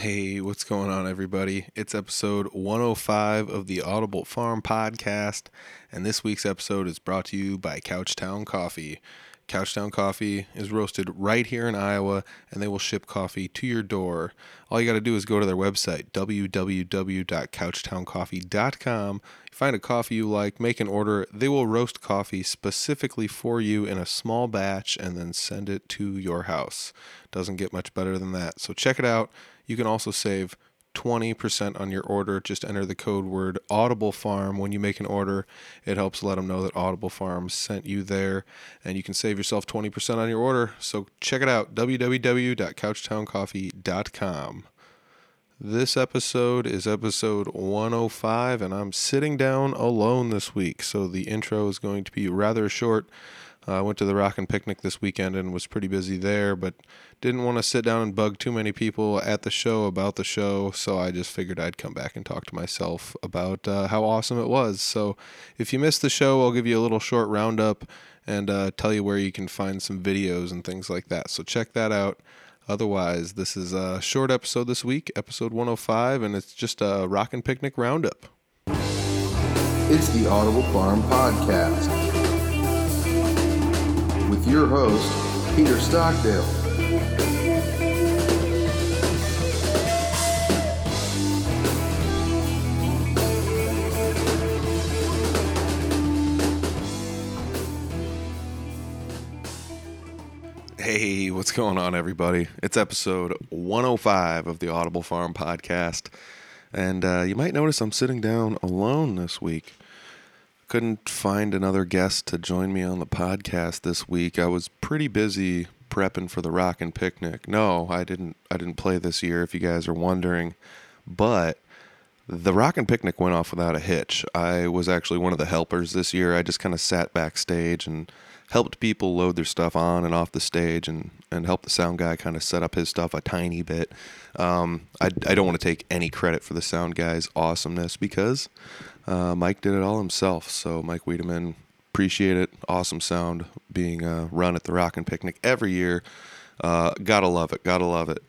Hey, what's going on, everybody? It's episode 105 of the Audible Farm podcast, and this week's episode is brought to you by Couchtown Coffee. Couchtown Coffee is roasted right here in Iowa, and they will ship coffee to your door. All you got to do is go to their website, www.couchtowncoffee.com. Find a coffee you like, make an order. They will roast coffee specifically for you in a small batch and then send it to your house. Doesn't get much better than that. So check it out. You can also save 20% on your order. Just enter the code word Audible Farm when you make an order. It helps let them know that Audible Farm sent you there, and you can save yourself 20% on your order. So check it out www.couchtowncoffee.com. This episode is episode 105, and I'm sitting down alone this week, so the intro is going to be rather short. Uh, I went to the Rockin' Picnic this weekend and was pretty busy there, but didn't want to sit down and bug too many people at the show about the show, so I just figured I'd come back and talk to myself about uh, how awesome it was. So if you missed the show, I'll give you a little short roundup and uh, tell you where you can find some videos and things like that. So check that out. Otherwise, this is a short episode this week, episode 105, and it's just a Rockin' Picnic roundup. It's the Audible Farm Podcast with your host, Peter Stockdale. Hey, what's going on, everybody? It's episode 105 of the Audible Farm Podcast. And uh, you might notice I'm sitting down alone this week. Couldn't find another guest to join me on the podcast this week. I was pretty busy prepping for the Rockin' Picnic. No, I didn't. I didn't play this year. If you guys are wondering, but the Rockin' Picnic went off without a hitch. I was actually one of the helpers this year. I just kind of sat backstage and helped people load their stuff on and off the stage and, and helped the sound guy kind of set up his stuff a tiny bit. Um, I, I don't want to take any credit for the sound guy's awesomeness because uh, Mike did it all himself. So, Mike Wiedemann, appreciate it. Awesome sound being uh, run at the Rockin' Picnic every year. Uh, gotta love it. Gotta love it.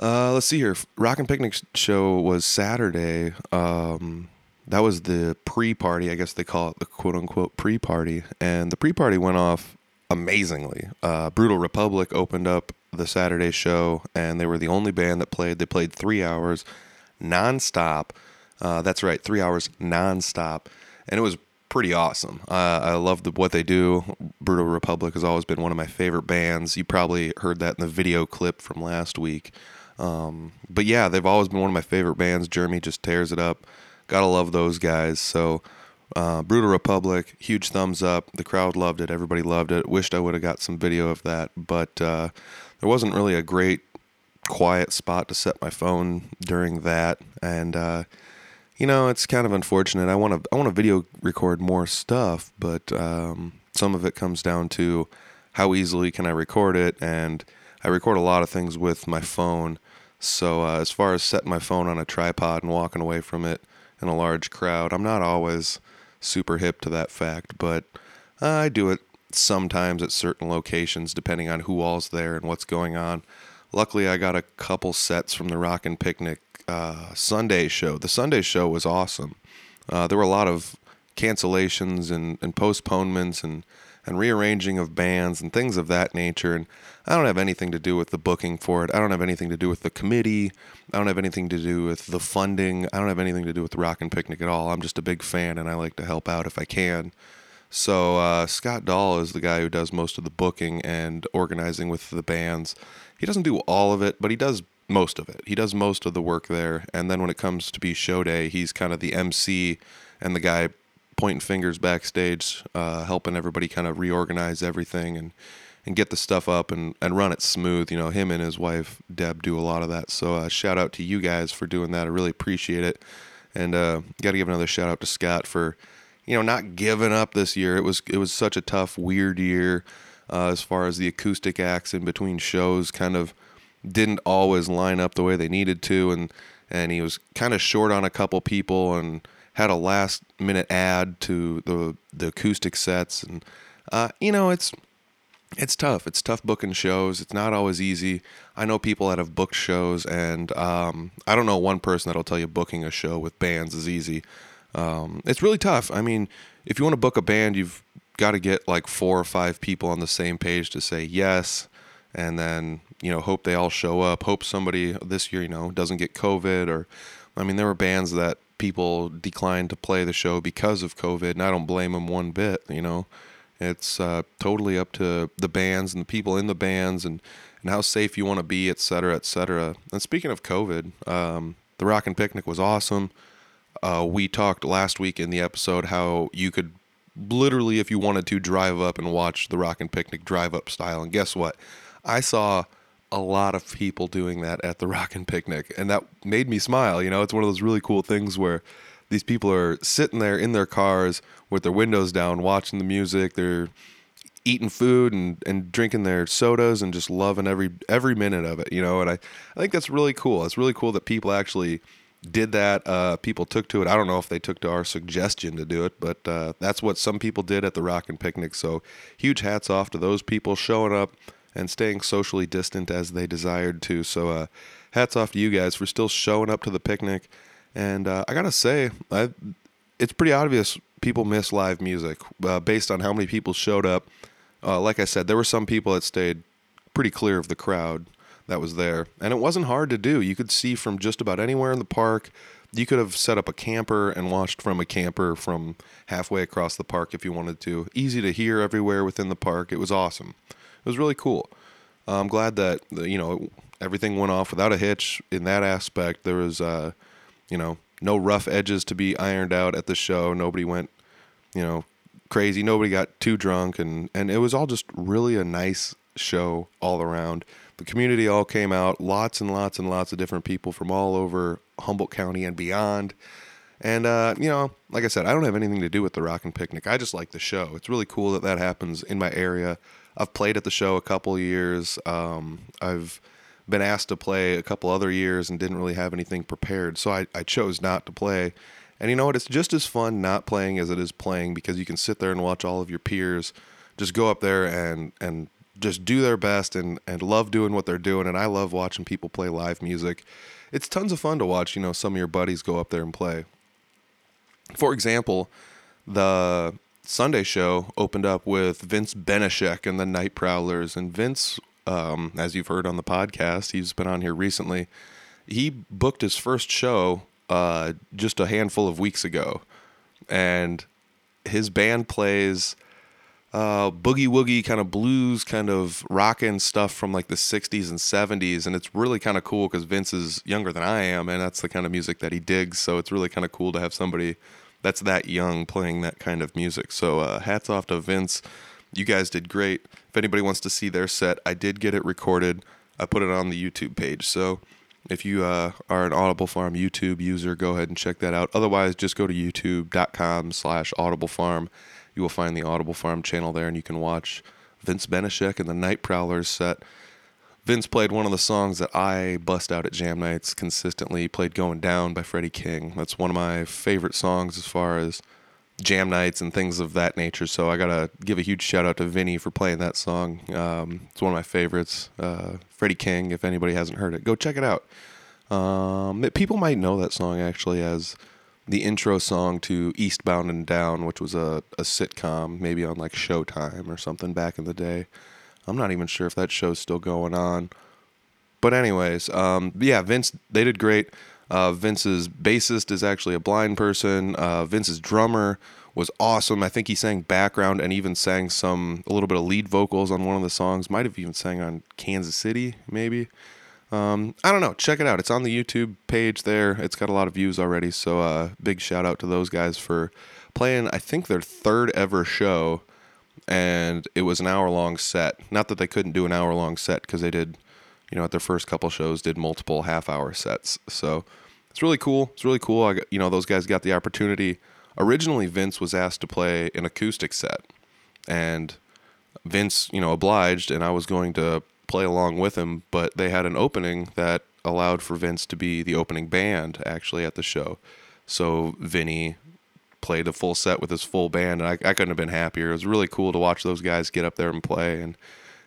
Uh, let's see here. Rockin' Picnic show was Saturday. Um, that was the pre-party, I guess they call it the quote-unquote pre-party, and the pre-party went off amazingly. Uh, Brutal Republic opened up the Saturday show, and they were the only band that played. They played three hours nonstop. Uh, that's right, three hours nonstop, and it was pretty awesome. Uh, I love the, what they do. Brutal Republic has always been one of my favorite bands. You probably heard that in the video clip from last week. Um, but yeah, they've always been one of my favorite bands. Jeremy just tears it up. Gotta love those guys. So, uh, Brutal Republic, huge thumbs up. The crowd loved it. Everybody loved it. Wished I would have got some video of that, but uh, there wasn't really a great quiet spot to set my phone during that. And uh, you know, it's kind of unfortunate. I want to I want to video record more stuff, but um, some of it comes down to how easily can I record it, and I record a lot of things with my phone. So uh, as far as setting my phone on a tripod and walking away from it in a large crowd. I'm not always super hip to that fact, but uh, I do it sometimes at certain locations depending on who all's there and what's going on. Luckily, I got a couple sets from the Rockin' Picnic uh, Sunday show. The Sunday show was awesome. Uh, there were a lot of cancellations and, and postponements and and rearranging of bands and things of that nature. And I don't have anything to do with the booking for it. I don't have anything to do with the committee. I don't have anything to do with the funding. I don't have anything to do with the and Picnic at all. I'm just a big fan and I like to help out if I can. So uh, Scott Dahl is the guy who does most of the booking and organizing with the bands. He doesn't do all of it, but he does most of it. He does most of the work there. And then when it comes to be show day, he's kind of the MC and the guy pointing fingers backstage, uh, helping everybody kind of reorganize everything and and get the stuff up and, and run it smooth. You know, him and his wife Deb do a lot of that. So uh, shout out to you guys for doing that. I really appreciate it. And uh, got to give another shout out to Scott for, you know, not giving up this year. It was it was such a tough, weird year uh, as far as the acoustic acts in between shows. Kind of didn't always line up the way they needed to, and and he was kind of short on a couple people and had a last minute add to the the acoustic sets and uh, you know it's it's tough. It's tough booking shows. It's not always easy. I know people that have booked shows, and um, I don't know one person that'll tell you booking a show with bands is easy. Um, it's really tough. I mean, if you want to book a band, you've got to get like four or five people on the same page to say yes, and then you know hope they all show up. Hope somebody this year you know doesn't get COVID or, I mean, there were bands that people declined to play the show because of COVID, and I don't blame them one bit. You know it's uh, totally up to the bands and the people in the bands and, and how safe you want to be, et cetera, et cetera. And speaking of COVID, um, the and Picnic was awesome. Uh, we talked last week in the episode how you could literally, if you wanted to, drive up and watch the Rockin' Picnic drive up style. And guess what? I saw a lot of people doing that at the Rockin' Picnic, and that made me smile. You know, it's one of those really cool things where these people are sitting there in their cars with their windows down, watching the music. They're eating food and, and drinking their sodas and just loving every every minute of it, you know. And I, I think that's really cool. It's really cool that people actually did that. Uh, people took to it. I don't know if they took to our suggestion to do it, but uh, that's what some people did at the Rockin' Picnic. So huge hats off to those people showing up and staying socially distant as they desired to. So uh, hats off to you guys for still showing up to the picnic and uh, I gotta say, I, it's pretty obvious people miss live music uh, based on how many people showed up. Uh, like I said, there were some people that stayed pretty clear of the crowd that was there, and it wasn't hard to do. You could see from just about anywhere in the park. You could have set up a camper and watched from a camper from halfway across the park if you wanted to. Easy to hear everywhere within the park. It was awesome. It was really cool. I'm glad that you know everything went off without a hitch in that aspect. There was uh, you know, no rough edges to be ironed out at the show. Nobody went, you know, crazy. Nobody got too drunk, and and it was all just really a nice show all around. The community all came out, lots and lots and lots of different people from all over Humboldt County and beyond. And uh, you know, like I said, I don't have anything to do with the Rockin' Picnic. I just like the show. It's really cool that that happens in my area. I've played at the show a couple years. Um, I've been asked to play a couple other years and didn't really have anything prepared. So I, I chose not to play. And you know what? It's just as fun not playing as it is playing because you can sit there and watch all of your peers just go up there and, and just do their best and, and love doing what they're doing. And I love watching people play live music. It's tons of fun to watch, you know, some of your buddies go up there and play. For example, the Sunday show opened up with Vince Beneshek and the Night Prowlers. And Vince um, as you've heard on the podcast, he's been on here recently. He booked his first show uh, just a handful of weeks ago, and his band plays uh, boogie woogie kind of blues, kind of rockin' stuff from like the 60s and 70s. And it's really kind of cool because Vince is younger than I am, and that's the kind of music that he digs. So it's really kind of cool to have somebody that's that young playing that kind of music. So uh, hats off to Vince. You guys did great. If anybody wants to see their set, I did get it recorded. I put it on the YouTube page. So if you uh, are an Audible Farm YouTube user, go ahead and check that out. Otherwise, just go to youtube.com slash Audible Farm. You will find the Audible Farm channel there, and you can watch Vince Beneshek and the Night Prowlers set. Vince played one of the songs that I bust out at jam nights consistently. played "Going Down" by Freddie King. That's one of my favorite songs as far as jam nights and things of that nature. So I gotta give a huge shout out to Vinny for playing that song. Um, it's one of my favorites. Uh, Freddie King. If anybody hasn't heard it, go check it out. Um, people might know that song actually as the intro song to Eastbound and Down, which was a, a sitcom, maybe on like Showtime or something back in the day. I'm not even sure if that show's still going on. But anyways, um, yeah, Vince, they did great. Uh, Vince's bassist is actually a blind person. Uh, Vince's drummer was awesome. I think he sang background and even sang some a little bit of lead vocals on one of the songs. Might have even sang on Kansas City, maybe. Um, I don't know. Check it out. It's on the YouTube page there. It's got a lot of views already. So uh, big shout out to those guys for playing. I think their third ever show, and it was an hour long set. Not that they couldn't do an hour long set because they did you know, at their first couple shows, did multiple half hour sets. So it's really cool. It's really cool. I you know, those guys got the opportunity. Originally, Vince was asked to play an acoustic set, and Vince, you know, obliged, and I was going to play along with him. But they had an opening that allowed for Vince to be the opening band actually at the show. So Vinny played a full set with his full band, and I, I couldn't have been happier. It was really cool to watch those guys get up there and play and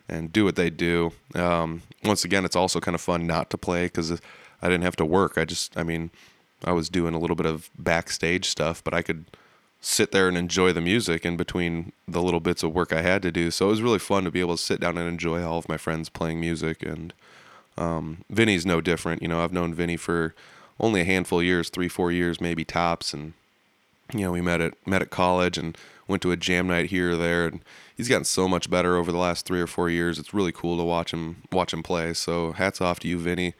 and do what they do. Um, once again, it's also kind of fun not to play because I didn't have to work. I just, I mean, I was doing a little bit of backstage stuff, but I could sit there and enjoy the music in between the little bits of work I had to do. So it was really fun to be able to sit down and enjoy all of my friends playing music. And um, Vinny's no different. You know, I've known Vinny for only a handful of years, three, four years, maybe tops. And you know, we met at met at college and went to a jam night here or there. And he's gotten so much better over the last three or four years. It's really cool to watch him watch him play. So hats off to you, Vinny.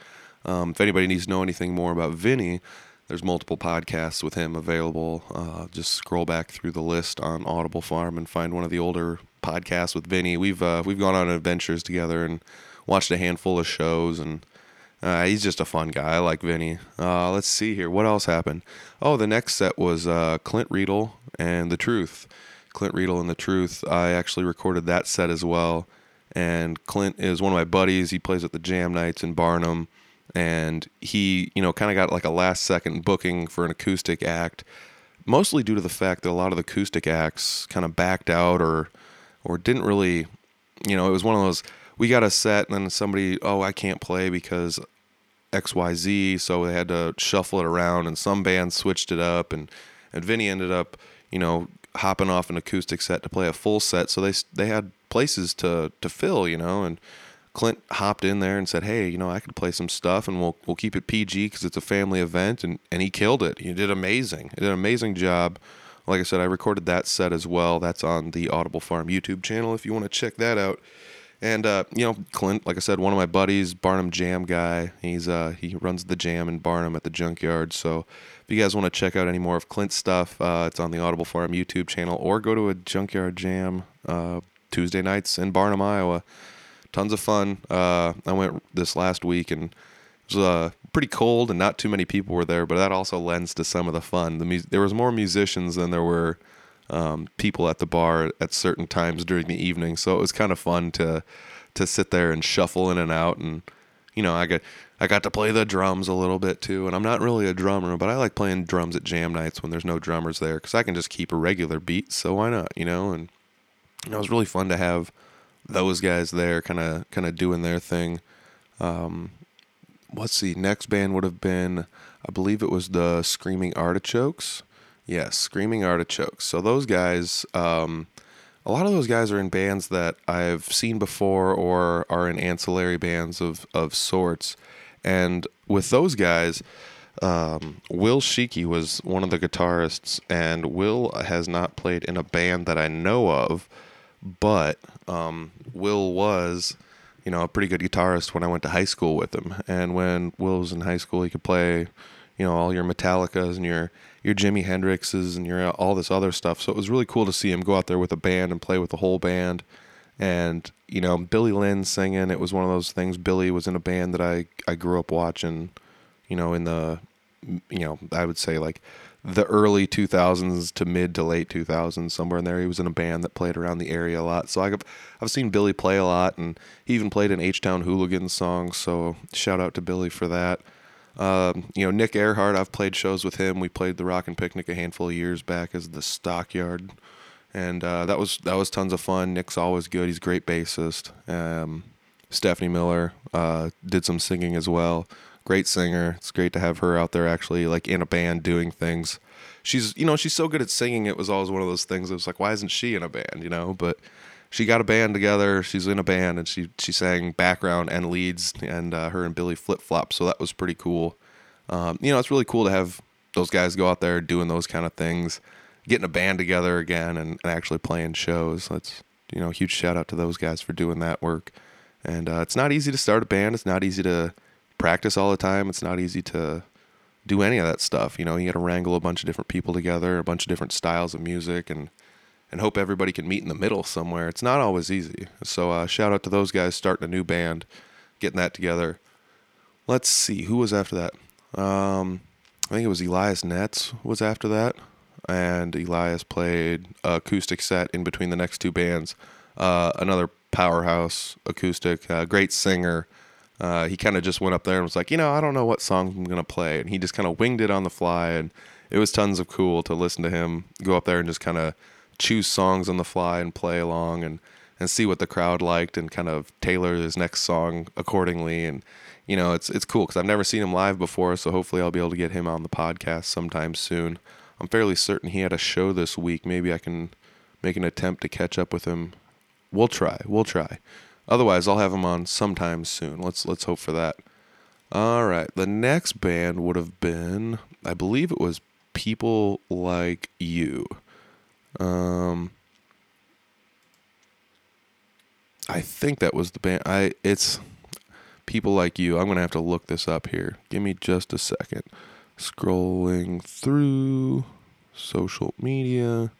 Um, if anybody needs to know anything more about Vinny, there's multiple podcasts with him available. Uh, just scroll back through the list on Audible Farm and find one of the older podcasts with Vinny. We've uh, we've gone on adventures together and watched a handful of shows, and uh, he's just a fun guy. I like Vinny. Uh, let's see here. What else happened? Oh, the next set was uh, Clint Riedel and The Truth. Clint Riedel and The Truth. I actually recorded that set as well. And Clint is one of my buddies. He plays at the Jam Nights in Barnum and he, you know, kind of got like a last second booking for an acoustic act, mostly due to the fact that a lot of the acoustic acts kind of backed out or or didn't really, you know, it was one of those we got a set and then somebody, oh, I can't play because XYZ, so they had to shuffle it around and some bands switched it up and and Vinny ended up, you know, hopping off an acoustic set to play a full set, so they they had places to to fill, you know, and Clint hopped in there and said, "Hey, you know, I could play some stuff, and we'll we'll keep it PG because it's a family event." And and he killed it. He did amazing. He did an amazing job. Like I said, I recorded that set as well. That's on the Audible Farm YouTube channel if you want to check that out. And uh, you know, Clint, like I said, one of my buddies, Barnum Jam guy. He's uh, he runs the jam in Barnum at the Junkyard. So if you guys want to check out any more of Clint's stuff, uh, it's on the Audible Farm YouTube channel, or go to a Junkyard Jam uh, Tuesday nights in Barnum, Iowa tons of fun. Uh, I went this last week and it was uh, pretty cold and not too many people were there, but that also lends to some of the fun. The mu- there was more musicians than there were um, people at the bar at certain times during the evening, so it was kind of fun to to sit there and shuffle in and out and you know I got I got to play the drums a little bit too, and I'm not really a drummer, but I like playing drums at jam nights when there's no drummers there because I can just keep a regular beat. So why not, you know? And know, it was really fun to have those guys there, kind of kind of doing their thing. Um, let's see, next band would have been, I believe it was the Screaming Artichokes. Yes, Screaming Artichokes. So those guys, um, a lot of those guys are in bands that I've seen before or are in ancillary bands of of sorts. And with those guys, um, Will Sheiky was one of the guitarists, and Will has not played in a band that I know of but um, Will was, you know, a pretty good guitarist when I went to high school with him. And when Will was in high school, he could play, you know, all your Metallicas and your your Jimi Hendrixes and your all this other stuff. So it was really cool to see him go out there with a band and play with the whole band. And you know, Billy Lynn singing. It was one of those things. Billy was in a band that I I grew up watching. You know, in the you know, I would say like the early 2000s to mid to late 2000s somewhere in there. He was in a band that played around the area a lot. So i've, I've seen billy play a lot and he even played an h-town hooligans song so shout out to billy for that. Um, you know nick earhart i've played shows with him. We played the rock and picnic a handful of years back as the stockyard. And uh, that was that was tons of fun. Nick's always good. He's a great bassist. Um, stephanie miller uh, did some singing as well great singer. It's great to have her out there actually like in a band doing things. She's you know she's so good at singing. It was always one of those things. It was like why isn't she in a band? You know, but she got a band together. She's in a band and she she sang background and leads. And uh, her and Billy flip flop. So that was pretty cool. Um, you know, it's really cool to have those guys go out there doing those kind of things, getting a band together again, and, and actually playing shows. That's you know, huge shout out to those guys for doing that work. And uh, it's not easy to start a band. It's not easy to practice all the time. It's not easy to do any of that stuff. You know, you got to wrangle a bunch of different people together, a bunch of different styles of music, and and hope everybody can meet in the middle somewhere. It's not always easy. So uh, shout out to those guys starting a new band, getting that together. Let's see who was after that. Um, I think it was Elias Nets was after that, and Elias played acoustic set in between the next two bands. Uh, another powerhouse acoustic, uh, great singer uh, he kind of just went up there and was like, you know, I don't know what song I'm gonna play, and he just kind of winged it on the fly, and it was tons of cool to listen to him go up there and just kind of choose songs on the fly and play along, and and see what the crowd liked and kind of tailor his next song accordingly. And you know, it's it's cool because I've never seen him live before, so hopefully I'll be able to get him on the podcast sometime soon. I'm fairly certain he had a show this week. Maybe I can make an attempt to catch up with him. We'll try. We'll try. Otherwise, I'll have him on sometime soon. Let's let's hope for that. All right. The next band would have been, I believe it was People Like You. Um, I think that was the band. I it's People Like You. I'm gonna have to look this up here. Give me just a second. Scrolling through social media.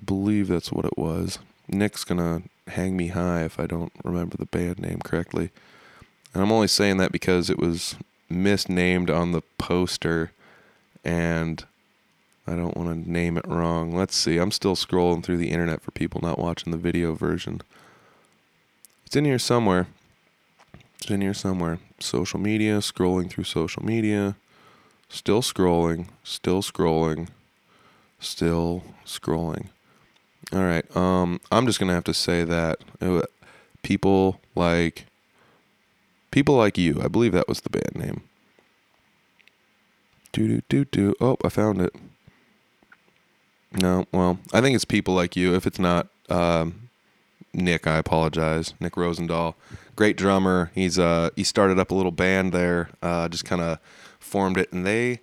I believe that's what it was. Nick's gonna hang me high if I don't remember the band name correctly. And I'm only saying that because it was misnamed on the poster and I don't want to name it wrong. Let's see. I'm still scrolling through the internet for people not watching the video version. It's in here somewhere. It's in here somewhere. Social media, scrolling through social media. Still scrolling, still scrolling, still scrolling. All right. Um, I'm just gonna have to say that uh, people like people like you. I believe that was the band name. Do do do do. Oh, I found it. No, well, I think it's people like you. If it's not um, Nick, I apologize. Nick Rosendahl, great drummer. He's uh he started up a little band there. Uh, just kind of formed it, and they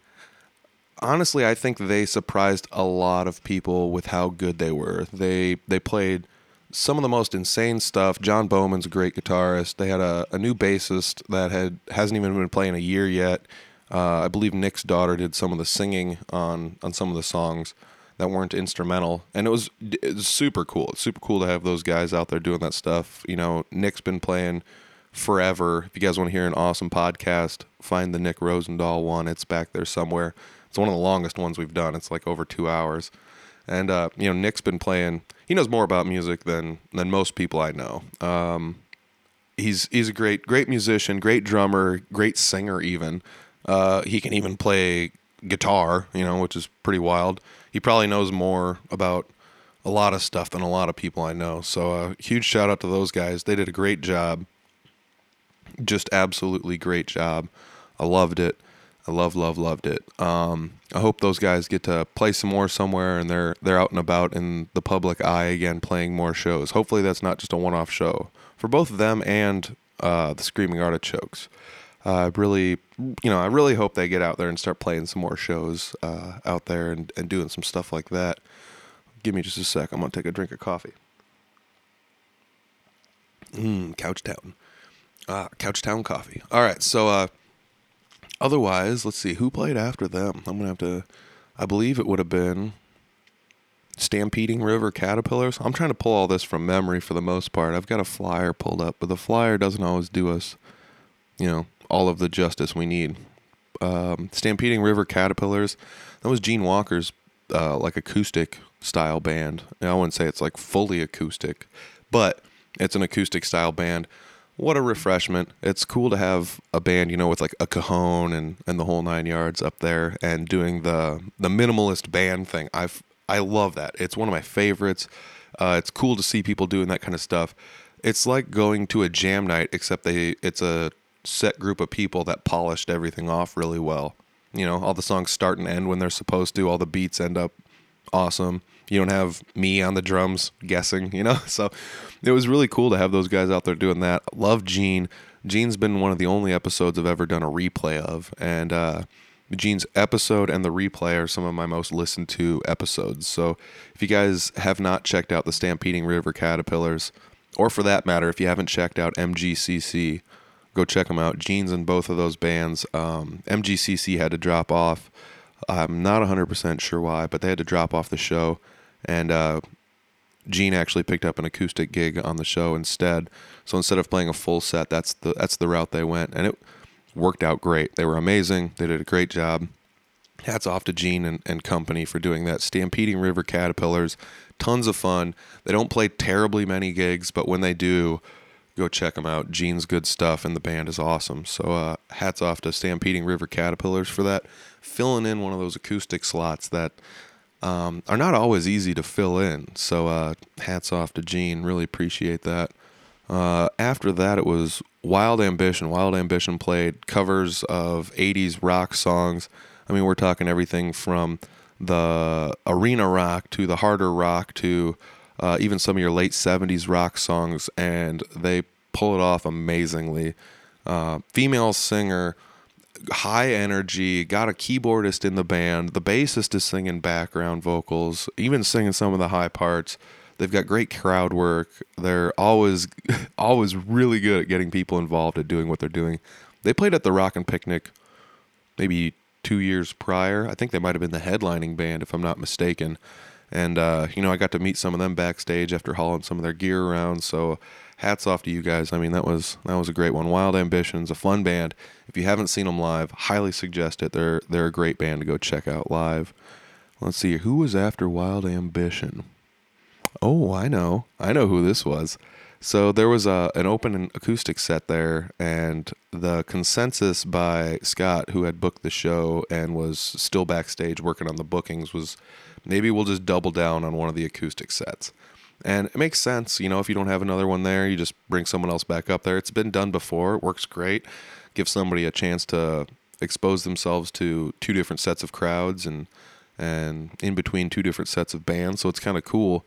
honestly, I think they surprised a lot of people with how good they were. They they played some of the most insane stuff. John Bowman's a great guitarist. They had a, a new bassist that had hasn't even been playing a year yet. Uh, I believe Nick's daughter did some of the singing on on some of the songs that weren't instrumental, and it was it was super cool. It's super cool to have those guys out there doing that stuff. You know, Nick's been playing forever. If you guys want to hear an awesome podcast, find the Nick Rosendahl one. It's back there somewhere. It's one of the longest ones we've done. It's like over two hours. And uh, you know, Nick's been playing. He knows more about music than than most people I know. Um, he's he's a great great musician, great drummer, great singer. Even uh, he can even play guitar. You know, which is pretty wild. He probably knows more about a lot of stuff than a lot of people I know. So uh, huge shout out to those guys. They did a great job. Just absolutely great job. I loved it. I love, love, loved it. Um, I hope those guys get to play some more somewhere, and they're they're out and about in the public eye again, playing more shows. Hopefully, that's not just a one-off show for both of them and uh, the Screaming Artichokes. Uh, I really, you know, I really hope they get out there and start playing some more shows uh, out there and, and doing some stuff like that. Give me just a sec. I'm gonna take a drink of coffee. Mmm, Couchtown. Ah, Couchtown coffee. All right, so uh, otherwise, let's see who played after them. I'm gonna have to. I believe it would have been Stampeding River Caterpillars. I'm trying to pull all this from memory for the most part. I've got a flyer pulled up, but the flyer doesn't always do us, you know, all of the justice we need. Um, Stampeding River Caterpillars. That was Gene Walker's uh, like acoustic style band. I wouldn't say it's like fully acoustic, but it's an acoustic style band. What a refreshment! It's cool to have a band, you know, with like a cajon and, and the whole nine yards up there, and doing the the minimalist band thing. I've I love that. It's one of my favorites. Uh, it's cool to see people doing that kind of stuff. It's like going to a jam night, except they it's a set group of people that polished everything off really well. You know, all the songs start and end when they're supposed to. All the beats end up awesome. You don't have me on the drums guessing, you know? So it was really cool to have those guys out there doing that. Love Gene. Gene's been one of the only episodes I've ever done a replay of. And uh, Gene's episode and the replay are some of my most listened to episodes. So if you guys have not checked out the Stampeding River Caterpillars, or for that matter, if you haven't checked out MGCC, go check them out. Gene's in both of those bands. Um, MGCC had to drop off. I'm not 100% sure why, but they had to drop off the show. And uh, Gene actually picked up an acoustic gig on the show instead. So instead of playing a full set, that's the that's the route they went, and it worked out great. They were amazing. They did a great job. Hats off to Gene and, and company for doing that. Stampeding River Caterpillars, tons of fun. They don't play terribly many gigs, but when they do, go check them out. Gene's good stuff, and the band is awesome. So uh, hats off to Stampeding River Caterpillars for that, filling in one of those acoustic slots that um, are not always easy to fill in. So uh, hats off to Gene. Really appreciate that. Uh, after that, it was Wild Ambition. Wild Ambition played covers of 80s rock songs. I mean, we're talking everything from the arena rock to the harder rock to uh, even some of your late 70s rock songs, and they pull it off amazingly. Uh, female singer, high energy, got a keyboardist in the band. The bassist is singing background vocals, even singing some of the high parts. They've got great crowd work. They're always always really good at getting people involved at doing what they're doing. They played at the Rockin' Picnic maybe two years prior. I think they might have been the headlining band, if I'm not mistaken. And uh, you know, I got to meet some of them backstage after hauling some of their gear around. So hats off to you guys. I mean, that was that was a great one. Wild Ambitions, a fun band. If you haven't seen them live, highly suggest it. They're they're a great band to go check out live. Let's see, who was after Wild Ambition? Oh, I know. I know who this was. So there was a an open acoustic set there, and the consensus by Scott, who had booked the show and was still backstage working on the bookings, was maybe we'll just double down on one of the acoustic sets. And it makes sense, you know, if you don't have another one there, you just bring someone else back up there. It's been done before, it works great. Give somebody a chance to expose themselves to two different sets of crowds and and in between two different sets of bands, so it's kind of cool.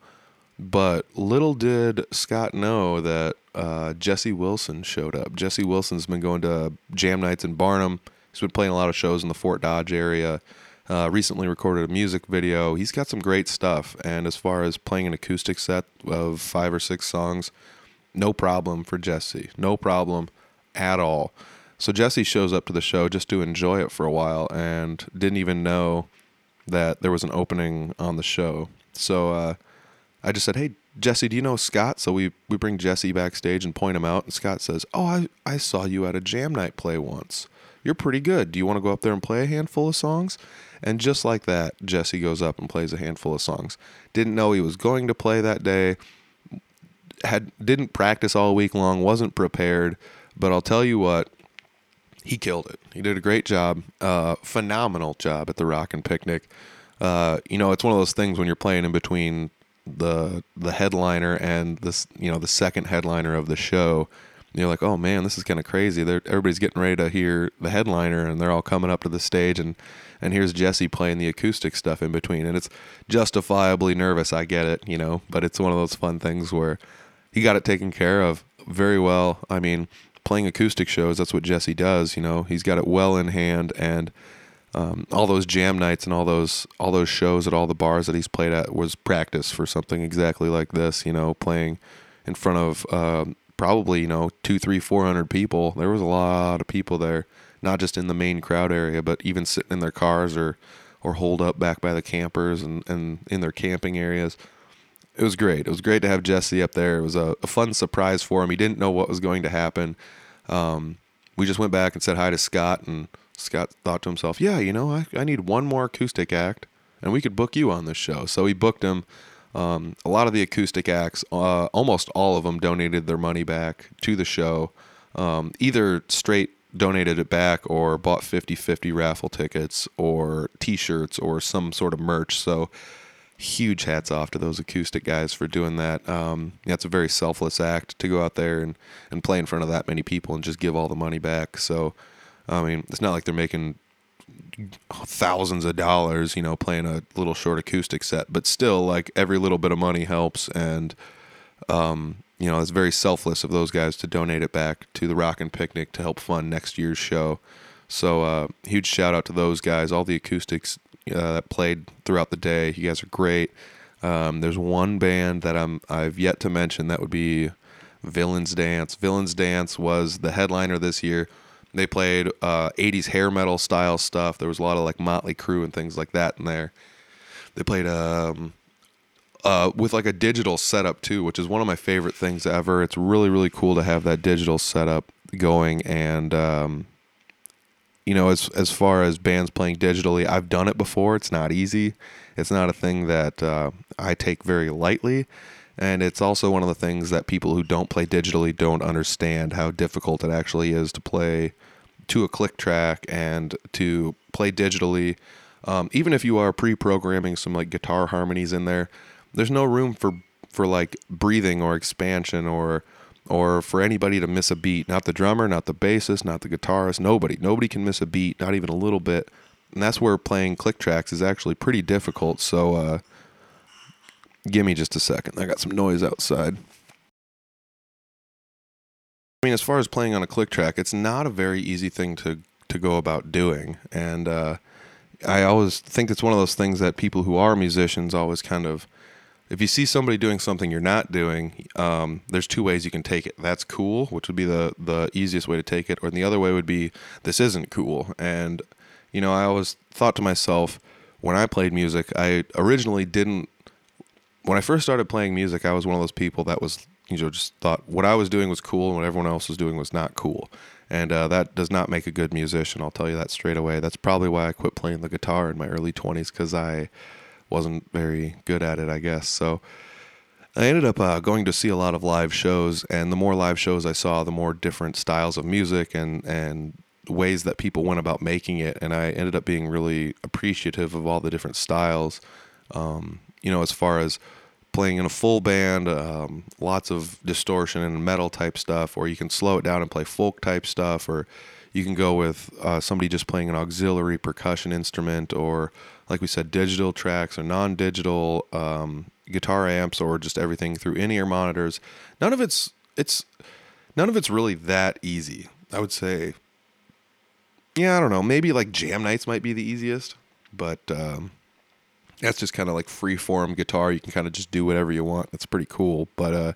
But little did Scott know that uh, Jesse Wilson showed up. Jesse Wilson's been going to jam nights in Barnum. He's been playing a lot of shows in the Fort Dodge area. Uh, recently recorded a music video. He's got some great stuff. And as far as playing an acoustic set of five or six songs, no problem for Jesse. No problem at all. So Jesse shows up to the show just to enjoy it for a while and didn't even know that there was an opening on the show. So, uh, I just said, "Hey, Jesse, do you know Scott?" So we we bring Jesse backstage and point him out, and Scott says, "Oh, I I saw you at a jam night play once. You're pretty good. Do you want to go up there and play a handful of songs?" And just like that, Jesse goes up and plays a handful of songs. Didn't know he was going to play that day. Had didn't practice all week long. Wasn't prepared. But I'll tell you what, he killed it. He did a great job, uh, phenomenal job at the Rockin' Picnic. Uh, you know, it's one of those things when you're playing in between the the headliner and this you know the second headliner of the show you're like oh man this is kind of crazy They're, everybody's getting ready to hear the headliner and they're all coming up to the stage and and here's jesse playing the acoustic stuff in between and it's justifiably nervous i get it you know but it's one of those fun things where he got it taken care of very well i mean playing acoustic shows that's what jesse does you know he's got it well in hand and um, all those jam nights and all those all those shows at all the bars that he's played at was practice for something exactly like this. You know, playing in front of uh, probably you know two, three, four hundred people. There was a lot of people there, not just in the main crowd area, but even sitting in their cars or or holed up back by the campers and, and in their camping areas. It was great. It was great to have Jesse up there. It was a, a fun surprise for him. He didn't know what was going to happen. Um, we just went back and said hi to Scott and Scott thought to himself, yeah, you know, I, I need one more acoustic act and we could book you on this show. So he booked him. Um, a lot of the acoustic acts, uh, almost all of them donated their money back to the show, um, either straight donated it back or bought 50 50 raffle tickets or t shirts or some sort of merch. So huge hats off to those acoustic guys for doing that. Um, that's a very selfless act to go out there and, and play in front of that many people and just give all the money back. So I mean, it's not like they're making thousands of dollars, you know, playing a little short acoustic set, but still, like every little bit of money helps, and um, you know, it's very selfless of those guys to donate it back to the Rockin' Picnic to help fund next year's show. So, uh, huge shout out to those guys, all the acoustics uh, that played throughout the day. You guys are great. Um, there's one band that I'm I've yet to mention that would be Villains Dance. Villains Dance was the headliner this year. They played uh, 80s hair metal style stuff. There was a lot of like Motley Crue and things like that in there. They played um, uh, with like a digital setup too, which is one of my favorite things ever. It's really really cool to have that digital setup going. And um, you know, as as far as bands playing digitally, I've done it before. It's not easy. It's not a thing that uh, I take very lightly. And it's also one of the things that people who don't play digitally don't understand how difficult it actually is to play to a click track and to play digitally. um, even if you are pre-programming some like guitar harmonies in there, there's no room for for like breathing or expansion or or for anybody to miss a beat. Not the drummer, not the bassist, not the guitarist. Nobody. Nobody can miss a beat, not even a little bit. And that's where playing click tracks is actually pretty difficult. So uh, give me just a second. I got some noise outside. I mean, as far as playing on a click track, it's not a very easy thing to to go about doing, and uh, I always think it's one of those things that people who are musicians always kind of, if you see somebody doing something you're not doing, um, there's two ways you can take it. That's cool, which would be the the easiest way to take it, or the other way would be this isn't cool. And you know, I always thought to myself when I played music, I originally didn't. When I first started playing music, I was one of those people that was you know just thought what I was doing was cool and what everyone else was doing was not cool, and uh, that does not make a good musician. I'll tell you that straight away. That's probably why I quit playing the guitar in my early twenties because I wasn't very good at it, I guess. So I ended up uh, going to see a lot of live shows, and the more live shows I saw, the more different styles of music and and ways that people went about making it, and I ended up being really appreciative of all the different styles. Um, you know, as far as playing in a full band, um, lots of distortion and metal type stuff, or you can slow it down and play folk type stuff, or you can go with uh, somebody just playing an auxiliary percussion instrument, or like we said, digital tracks or non digital um, guitar amps, or just everything through in ear monitors. None of it's it's none of it's really that easy. I would say, yeah, I don't know. Maybe like jam nights might be the easiest, but um, that's just kind of like free form guitar. You can kind of just do whatever you want. That's pretty cool. But uh,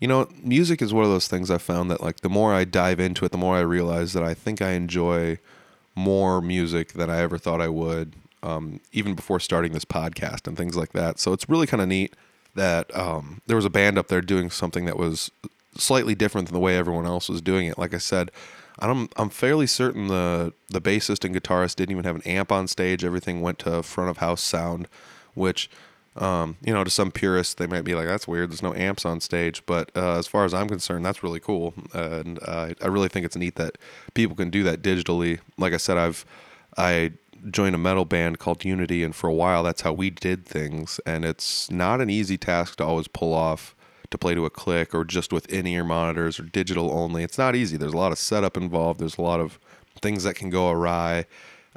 you know, music is one of those things I found that like the more I dive into it, the more I realize that I think I enjoy more music than I ever thought I would, um, even before starting this podcast and things like that. So it's really kind of neat that um, there was a band up there doing something that was slightly different than the way everyone else was doing it. Like I said, I'm I'm fairly certain the the bassist and guitarist didn't even have an amp on stage. Everything went to front of house sound, which um, you know to some purists they might be like that's weird. There's no amps on stage, but uh, as far as I'm concerned, that's really cool, and uh, I really think it's neat that people can do that digitally. Like I said, I've I joined a metal band called Unity, and for a while that's how we did things, and it's not an easy task to always pull off to play to a click or just with in ear monitors or digital only. It's not easy. There's a lot of setup involved. There's a lot of things that can go awry.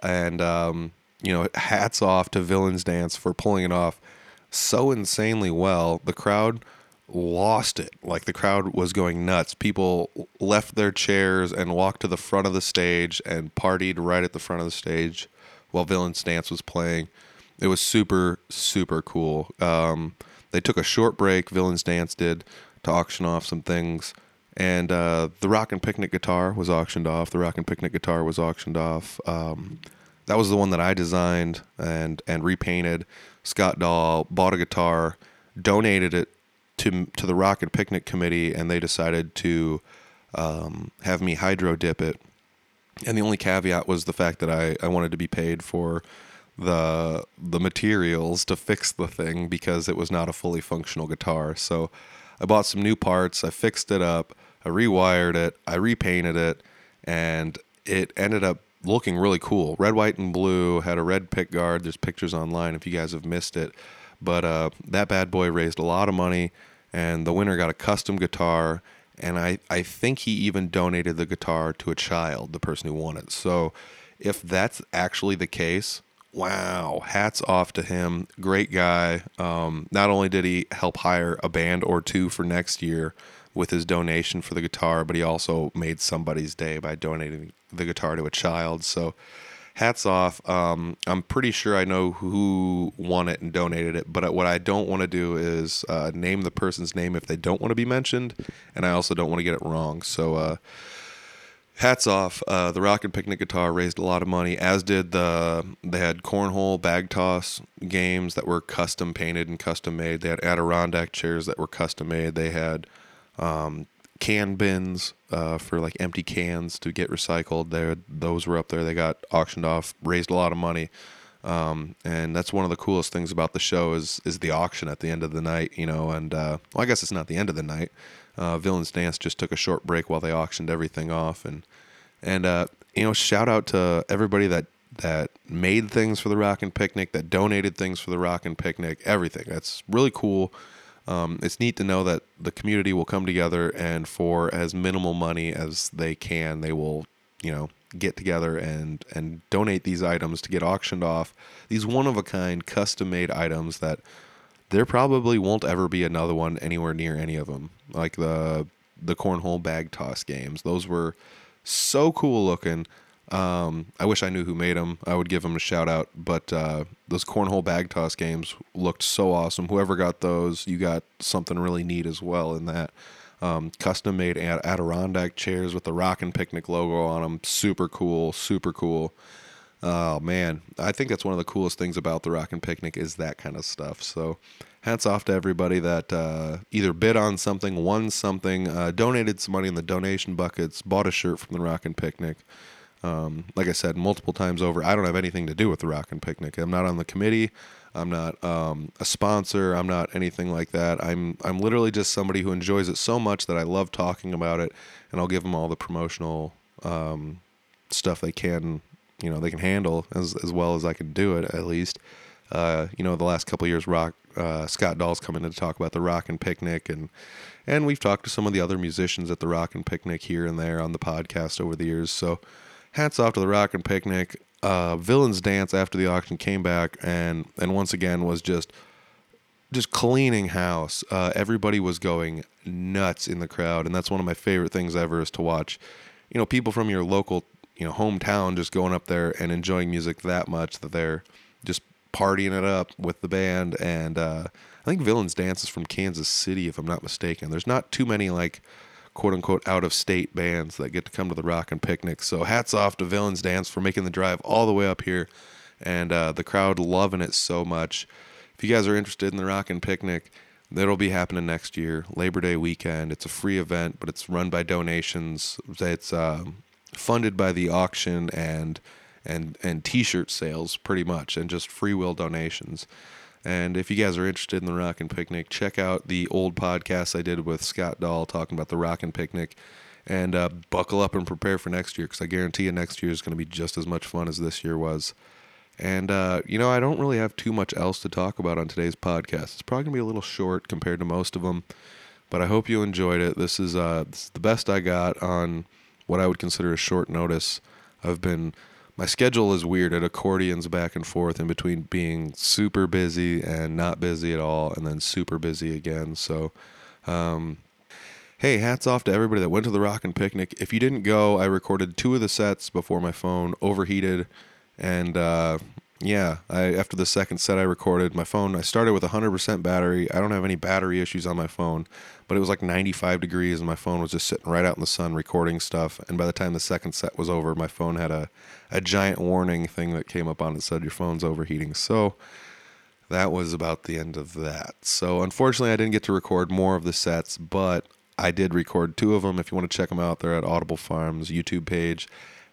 And, um, you know, hats off to Villains Dance for pulling it off so insanely well. The crowd lost it. Like the crowd was going nuts. People left their chairs and walked to the front of the stage and partied right at the front of the stage while Villains Dance was playing. It was super, super cool. Um, they took a short break. Villains Dance did to auction off some things, and uh, the and Picnic guitar was auctioned off. The Rockin' Picnic guitar was auctioned off. Um, that was the one that I designed and and repainted. Scott Dahl bought a guitar, donated it to to the Rockin' Picnic committee, and they decided to um, have me hydro dip it. And the only caveat was the fact that I, I wanted to be paid for the the materials to fix the thing because it was not a fully functional guitar. So I bought some new parts, I fixed it up, I rewired it, I repainted it, and it ended up looking really cool. Red, white, and blue had a red pick guard. There's pictures online if you guys have missed it. But uh, that bad boy raised a lot of money, and the winner got a custom guitar. And I, I think he even donated the guitar to a child, the person who won it. So if that's actually the case, wow, hats off to him. Great guy. Um, not only did he help hire a band or two for next year with his donation for the guitar, but he also made somebody's day by donating the guitar to a child. So hats off. Um, I'm pretty sure I know who won it and donated it, but what I don't want to do is uh, name the person's name if they don't want to be mentioned, and I also don't want to get it wrong. So, uh, hats off. Uh, the Rockin' Picnic guitar raised a lot of money, as did the. They had cornhole, bag toss games that were custom painted and custom made. They had Adirondack chairs that were custom made. They had um, can bins uh, for like empty cans to get recycled. There, those were up there. They got auctioned off, raised a lot of money. Um, and that's one of the coolest things about the show is is the auction at the end of the night, you know. And uh, well, I guess it's not the end of the night. Uh, Villains Dance just took a short break while they auctioned everything off, and and uh, you know, shout out to everybody that that made things for the Rockin' Picnic, that donated things for the Rockin' Picnic, everything. That's really cool. Um, it's neat to know that the community will come together and for as minimal money as they can, they will, you know, get together and and donate these items to get auctioned off. These one of a kind, custom made items that there probably won't ever be another one anywhere near any of them. Like the the cornhole bag toss games. Those were so cool looking. Um, I wish I knew who made them. I would give them a shout out. But uh, those cornhole bag toss games looked so awesome. Whoever got those, you got something really neat as well in that. Um, custom made Ad- Adirondack chairs with the Rockin' Picnic logo on them. Super cool. Super cool. Oh man, I think that's one of the coolest things about the Rockin' Picnic is that kind of stuff. So, hats off to everybody that uh, either bid on something, won something, uh, donated some money in the donation buckets, bought a shirt from the Rockin' Picnic. Um, like I said multiple times over, I don't have anything to do with the Rockin' Picnic. I'm not on the committee. I'm not um, a sponsor. I'm not anything like that. I'm I'm literally just somebody who enjoys it so much that I love talking about it, and I'll give them all the promotional um, stuff they can, you know, they can handle as as well as I can do it at least. Uh, you know, the last couple years, Rock uh, Scott Dahl's coming in to talk about the Rockin' Picnic, and and we've talked to some of the other musicians at the Rockin' Picnic here and there on the podcast over the years. So, hats off to the Rockin' Picnic. Uh, Villains Dance after the auction came back and and once again was just just cleaning house. Uh, everybody was going nuts in the crowd, and that's one of my favorite things ever is to watch. You know, people from your local, you know, hometown just going up there and enjoying music that much that they're just partying it up with the band. And uh, I think Villains Dance is from Kansas City, if I'm not mistaken. There's not too many like quote unquote out of state bands that get to come to the Rockin' Picnic. So hats off to Villains Dance for making the drive all the way up here, and uh, the crowd loving it so much. If you guys are interested in the Rockin' Picnic, that'll be happening next year, Labor Day weekend. It's a free event, but it's run by donations. It's um, funded by the auction and and and T-shirt sales, pretty much, and just free will donations. And if you guys are interested in the Rockin' Picnic, check out the old podcast I did with Scott Dahl talking about the Rockin' Picnic. And uh, buckle up and prepare for next year because I guarantee you next year is going to be just as much fun as this year was. And, uh, you know, I don't really have too much else to talk about on today's podcast. It's probably going to be a little short compared to most of them, but I hope you enjoyed it. This is, uh, this is the best I got on what I would consider a short notice. I've been, my schedule is weird. It accordions back and forth in between being super busy and not busy at all, and then super busy again. So, um, hey, hats off to everybody that went to the Rockin' Picnic. If you didn't go, I recorded two of the sets before my phone overheated and uh, yeah, I after the second set I recorded my phone. I started with 100% battery. I don't have any battery issues on my phone, but it was like 95 degrees, and my phone was just sitting right out in the sun recording stuff. And by the time the second set was over, my phone had a a giant warning thing that came up on it said your phone's overheating. So that was about the end of that. So unfortunately, I didn't get to record more of the sets, but I did record two of them. If you want to check them out, they're at Audible Farms YouTube page.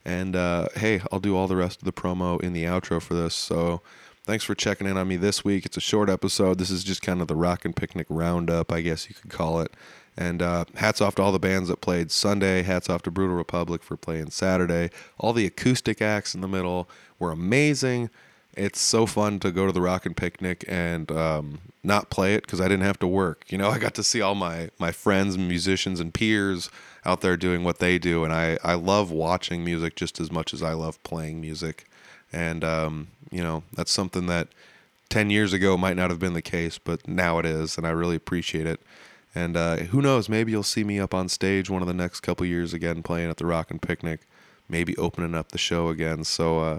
And uh, hey, I'll do all the rest of the promo in the outro for this. So thanks for checking in on me this week. It's a short episode. This is just kind of the Rockin' Picnic roundup, I guess you could call it. And uh, hats off to all the bands that played Sunday. Hats off to Brutal Republic for playing Saturday. All the acoustic acts in the middle were amazing. It's so fun to go to the Rockin' Picnic and um, not play it because I didn't have to work. You know, I got to see all my my friends, musicians, and peers out there doing what they do, and I I love watching music just as much as I love playing music. And um, you know, that's something that ten years ago might not have been the case, but now it is, and I really appreciate it. And uh, who knows? Maybe you'll see me up on stage one of the next couple years again, playing at the Rockin' Picnic, maybe opening up the show again. So. Uh,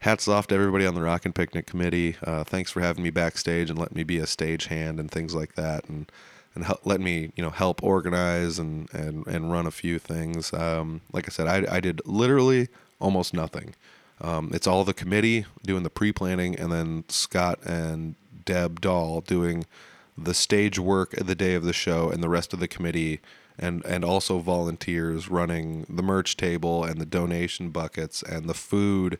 hats off to everybody on the Rockin' Picnic committee. Uh, thanks for having me backstage and letting me be a stage hand and things like that, and and help, let me you know help organize and and and run a few things. Um, like I said, I I did literally almost nothing. Um, it's all the committee doing the pre-planning, and then Scott and Deb Dahl doing the stage work the day of the show, and the rest of the committee and and also volunteers running the merch table and the donation buckets and the food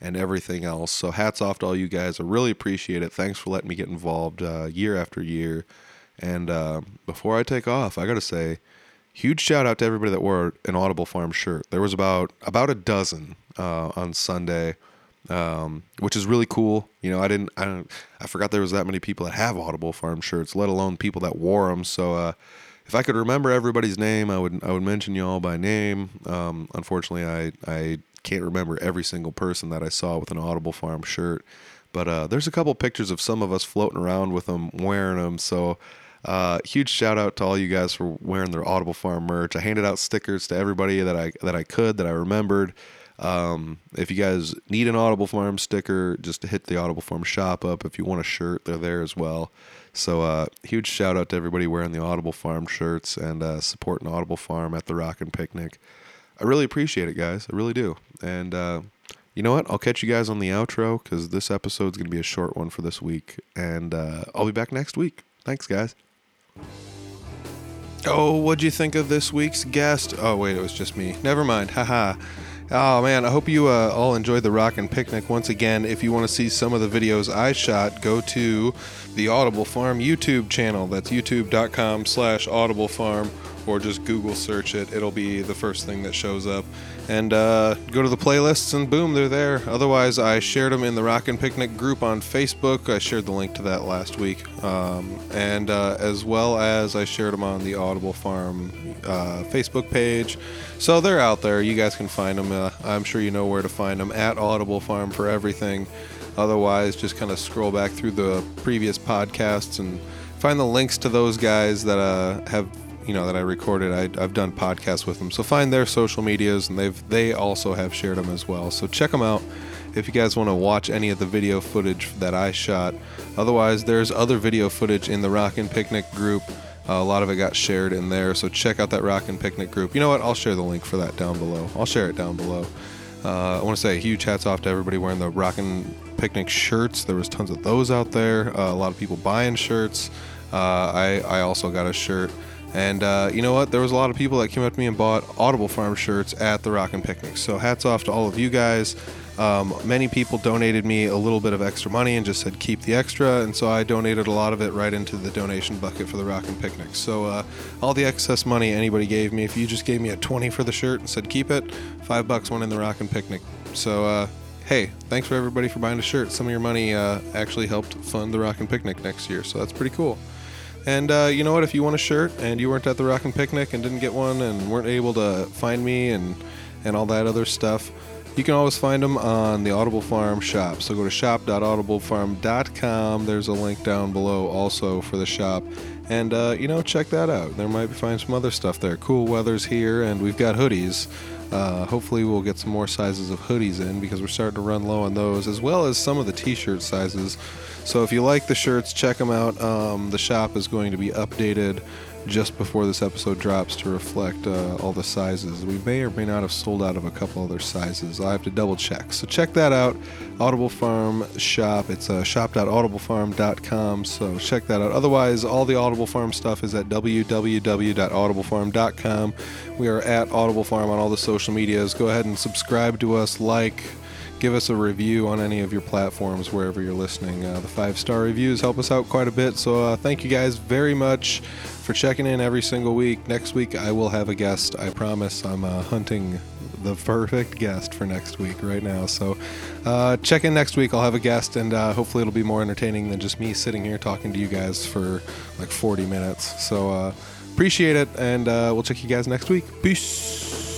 and everything else. So hats off to all you guys. I really appreciate it. Thanks for letting me get involved uh, year after year. And uh, before I take off, I got to say, huge shout out to everybody that wore an Audible Farm shirt. There was about about a dozen uh, on Sunday. um, which is really cool. You know, I didn't, I don't, I forgot there was that many people that have Audible Farm shirts, let alone people that wore them. So, uh, if I could remember everybody's name, I would, I would mention you all by name. Um, unfortunately, I, I can't remember every single person that I saw with an Audible Farm shirt, but uh, there's a couple pictures of some of us floating around with them, wearing them. So. Uh, huge shout out to all you guys for wearing their Audible Farm merch. I handed out stickers to everybody that I that I could that I remembered. Um, if you guys need an Audible Farm sticker, just hit the Audible Farm shop up. If you want a shirt, they're there as well. So, uh, huge shout out to everybody wearing the Audible Farm shirts and uh, supporting Audible Farm at the Rockin' Picnic. I really appreciate it, guys. I really do. And uh, you know what? I'll catch you guys on the outro because this episode's going to be a short one for this week. And uh, I'll be back next week. Thanks, guys. Oh, what'd you think of this week's guest? Oh, wait, it was just me. Never mind. Haha. Oh man, I hope you uh, all enjoyed the Rockin' Picnic. Once again, if you want to see some of the videos I shot, go to the Audible Farm YouTube channel. That's youtube.com slash Audible Farm, or just Google search it. It'll be the first thing that shows up. And uh, go to the playlists, and boom, they're there. Otherwise, I shared them in the Rockin' Picnic group on Facebook. I shared the link to that last week. Um, and uh, as well as I shared them on the Audible Farm uh, Facebook page. So they're out there. You guys can find them. Uh, I'm sure you know where to find them at Audible Farm for everything. Otherwise, just kind of scroll back through the previous podcasts and find the links to those guys that uh, have you know that I recorded. I, I've done podcasts with them, so find their social medias, and they've they also have shared them as well. So check them out if you guys want to watch any of the video footage that I shot. Otherwise, there's other video footage in the Rockin' Picnic group. Uh, a lot of it got shared in there, so check out that Rockin' Picnic group. You know what? I'll share the link for that down below. I'll share it down below. Uh, I want to say a huge hats off to everybody wearing the Rockin' Picnic shirts. There was tons of those out there. Uh, a lot of people buying shirts. Uh, I I also got a shirt. And uh, you know what? There was a lot of people that came up to me and bought Audible Farm shirts at the Rockin' Picnic. So hats off to all of you guys. Um, many people donated me a little bit of extra money and just said keep the extra, and so I donated a lot of it right into the donation bucket for the Rockin' Picnic. So uh, all the excess money anybody gave me, if you just gave me a twenty for the shirt and said keep it, five bucks went in the Rockin' Picnic. So uh, hey, thanks for everybody for buying a shirt. Some of your money uh, actually helped fund the Rockin' Picnic next year, so that's pretty cool. And uh, you know what? If you want a shirt and you weren't at the Rockin' Picnic and didn't get one and weren't able to find me and and all that other stuff, you can always find them on the Audible Farm shop. So go to shop.audiblefarm.com. There's a link down below also for the shop. And, uh, you know, check that out. There might be find some other stuff there. Cool weather's here, and we've got hoodies. Uh, hopefully, we'll get some more sizes of hoodies in because we're starting to run low on those, as well as some of the t shirt sizes. So if you like the shirts, check them out. Um, the shop is going to be updated just before this episode drops to reflect uh, all the sizes. We may or may not have sold out of a couple other sizes. I have to double check. So check that out. Audible Farm shop. It's uh, shop.audiblefarm.com. So check that out. Otherwise, all the Audible Farm stuff is at www.audiblefarm.com. We are at Audible Farm on all the social medias. Go ahead and subscribe to us, like, give us a review on any of your platforms wherever you're listening. Uh, the five star reviews help us out quite a bit. So uh, thank you guys very much for checking in every single week. Next week I will have a guest. I promise. I'm uh, hunting the perfect guest for next week right now. So uh, check in next week. I'll have a guest, and uh, hopefully it'll be more entertaining than just me sitting here talking to you guys for like 40 minutes. So uh, appreciate it, and we'll check you guys next week. Peace.